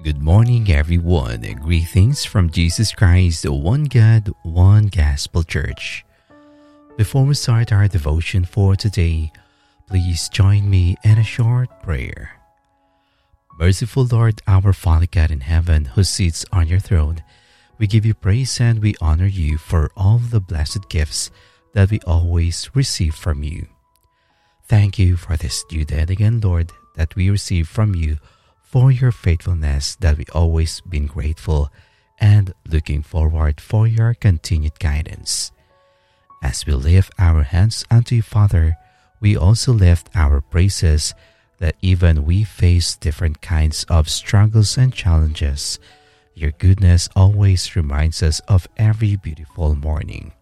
Good morning, everyone, and greetings from Jesus Christ, the one God, one gospel church. Before we start our devotion for today, please join me in a short prayer. Merciful Lord, our Father God in heaven, who sits on your throne, we give you praise and we honor you for all the blessed gifts that we always receive from you. Thank you for this new day again, Lord, that we receive from you for your faithfulness that we always been grateful and looking forward for your continued guidance. As we lift our hands unto you, Father, we also lift our praises that even we face different kinds of struggles and challenges, your goodness always reminds us of every beautiful morning.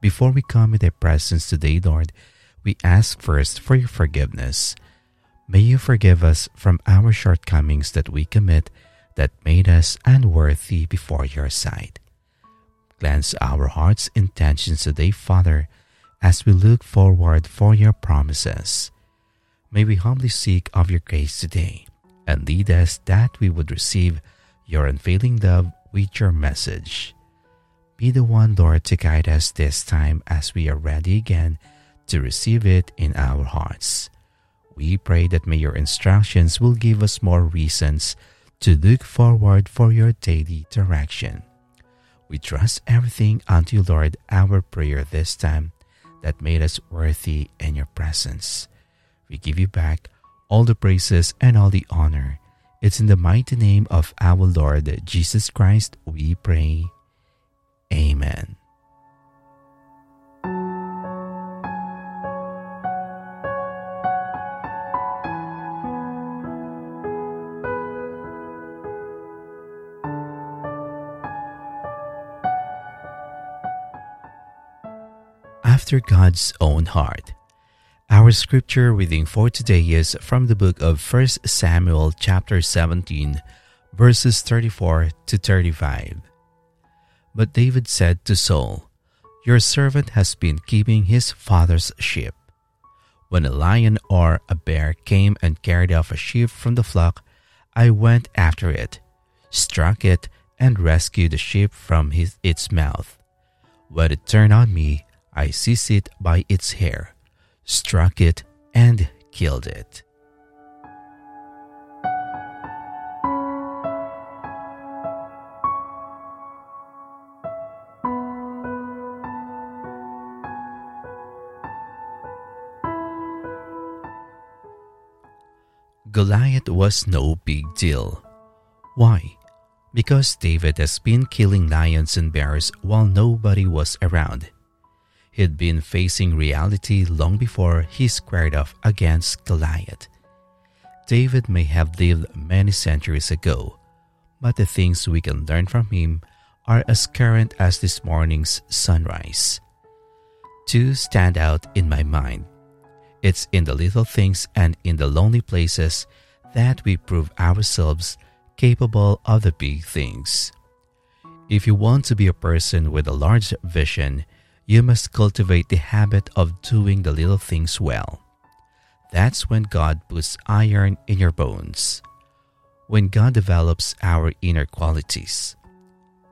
Before we come in thy presence today, Lord, we ask first for your forgiveness May you forgive us from our shortcomings that we commit that made us unworthy before your sight. Cleanse our hearts' intentions today, Father, as we look forward for your promises. May we humbly seek of your grace today and lead us that we would receive your unfailing love with your message. Be the one, Lord, to guide us this time as we are ready again to receive it in our hearts. We pray that may your instructions will give us more reasons to look forward for your daily direction. We trust everything unto you, Lord, our prayer this time that made us worthy in your presence. We give you back all the praises and all the honor. It's in the mighty name of our Lord Jesus Christ we pray. Amen. After God's own heart. Our scripture reading for today is from the book of 1 Samuel chapter 17 verses 34 to 35. But David said to Saul, Your servant has been keeping his father's sheep. When a lion or a bear came and carried off a sheep from the flock, I went after it, struck it, and rescued the sheep from his, its mouth. When it turned on me, I seized it by its hair, struck it, and killed it. Goliath was no big deal. Why? Because David has been killing lions and bears while nobody was around. He'd been facing reality long before he squared off against Goliath. David may have lived many centuries ago, but the things we can learn from him are as current as this morning's sunrise. Two stand out in my mind. It's in the little things and in the lonely places that we prove ourselves capable of the big things. If you want to be a person with a large vision, you must cultivate the habit of doing the little things well. That's when God puts iron in your bones. When God develops our inner qualities,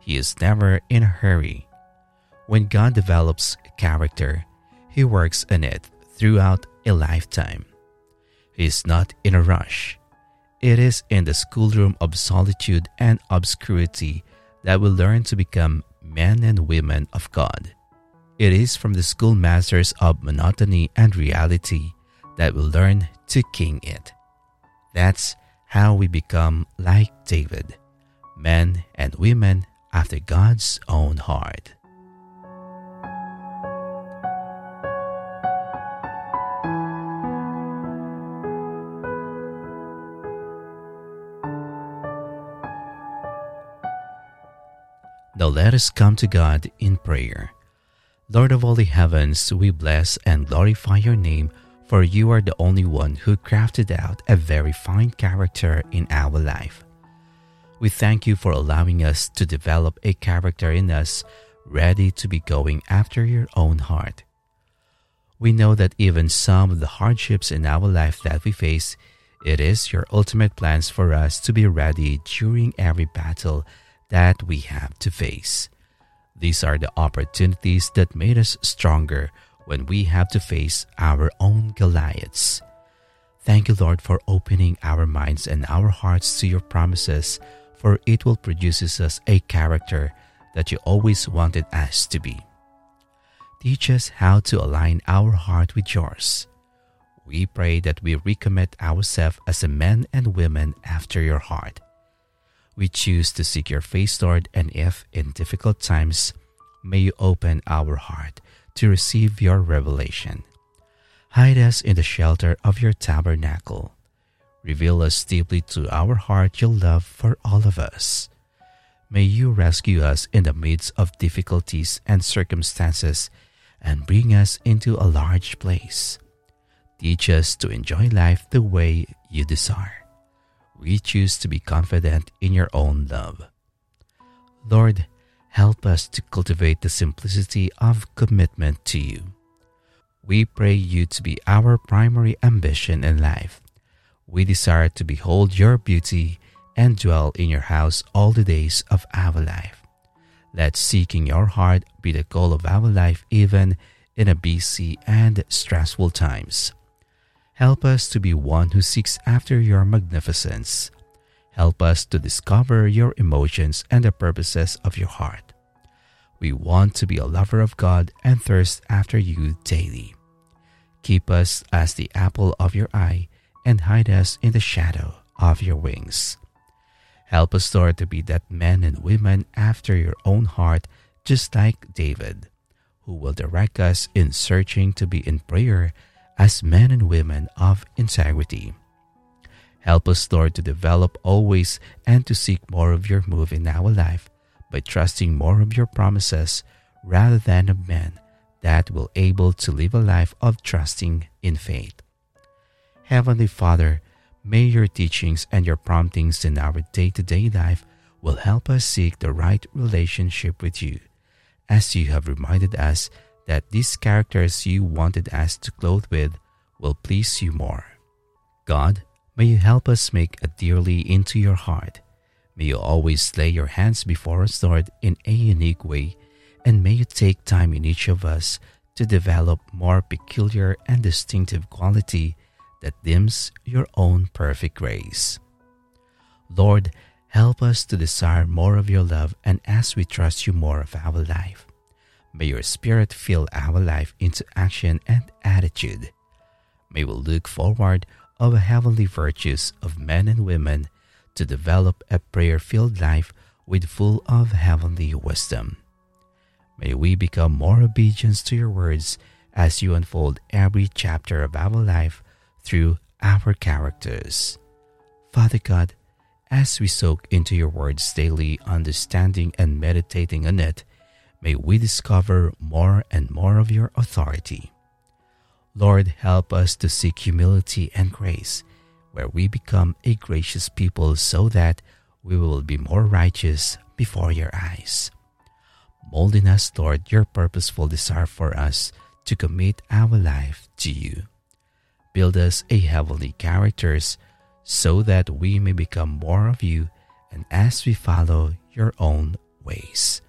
He is never in a hurry. When God develops character, He works on it throughout a lifetime. He is not in a rush. It is in the schoolroom of solitude and obscurity that we learn to become men and women of God. It is from the schoolmasters of monotony and reality that we learn to king it. That's how we become like David, men and women after God's own heart. Now let us come to God in prayer. Lord of all the heavens, we bless and glorify your name, for you are the only one who crafted out a very fine character in our life. We thank you for allowing us to develop a character in us ready to be going after your own heart. We know that even some of the hardships in our life that we face It is your ultimate plans for us to be ready during every battle that we have to face. These are the opportunities that made us stronger when we have to face our own Goliaths. Thank you, Lord, for opening our minds and our hearts to your promises, for it will produce us a character that you always wanted us to be. Teach us how to align our heart with yours we pray that we recommit ourselves as a men and women after your heart. We choose to seek your face, Lord, and if in difficult times, may you open our heart to receive your revelation. Hide us in the shelter of your tabernacle. Reveal us deeply to our heart your love for all of us. May you rescue us in the midst of difficulties and circumstances and bring us into a large place. Teach us to enjoy life the way you desire. We choose to be confident in your own love. Lord, help us to cultivate the simplicity of commitment to you. We pray you to be our primary ambition in life. We desire to behold your beauty and dwell in your house all the days of our life. Let seeking your heart be the goal of our life, even in a busy and stressful times. Help us to be one who seeks after your magnificence. Help us to discover your emotions and the purposes of your heart. We want to be a lover of God and thirst after you daily. Keep us as the apple of your eye and hide us in the shadow of your wings. Help us, Lord, to be that men and women after your own heart, just like David, who will direct us in searching to be in prayer as men and women of integrity. Help us, Lord, to develop always and to seek more of your move in our life by trusting more of your promises rather than of men that will able to live a life of trusting in faith. Heavenly Father, may your teachings and your promptings in our day-to-day life will help us seek the right relationship with you, as you have reminded us that these characters you wanted us to clothe with will please you more. God, may you help us make a dearly into your heart. May you always lay your hands before us, Lord, in a unique way, and may you take time in each of us to develop more peculiar and distinctive quality that dims your own perfect grace. Lord, help us to desire more of your love and as we trust you more of our life. May your Spirit fill our life into action and attitude. May we look forward of heavenly virtues of men and women to develop a prayer-filled life with full of heavenly wisdom. May we become more obedient to your words as you unfold every chapter of our life through our characters. Father God, as we soak into your words daily, understanding and meditating on it, may we discover more and more of your authority. Lord, help us to seek humility and grace, where we become a gracious people so that we will be more righteous before your eyes. Mold in us, Lord, your purposeful desire for us to commit our life to you. Build us a heavenly characters so that we may become more of you and as we follow your own ways.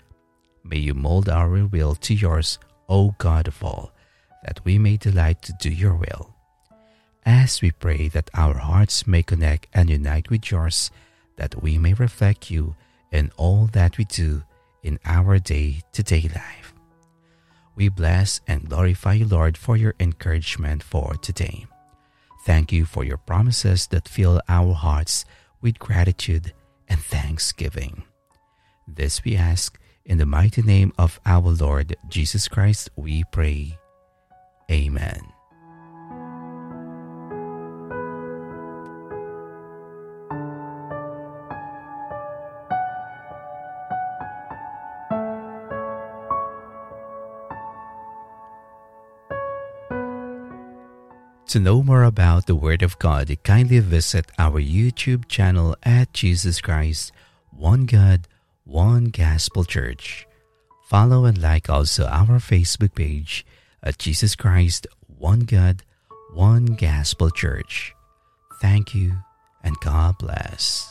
May you mold our will to yours, O God of all, that we may delight to do your will. As we pray that our hearts may connect and unite with yours, that we may reflect you in all that we do in our day to day life. We bless and glorify you, Lord, for your encouragement for today. Thank you for your promises that fill our hearts with gratitude and thanksgiving. This we ask in the mighty name of our Lord Jesus Christ, we pray. Amen. To know more about the Word of God, kindly visit our YouTube channel at Jesus Christ, One God, one Gospel Church. Follow and like also our Facebook page at Jesus Christ, One God, One Gospel Church. Thank you and God bless.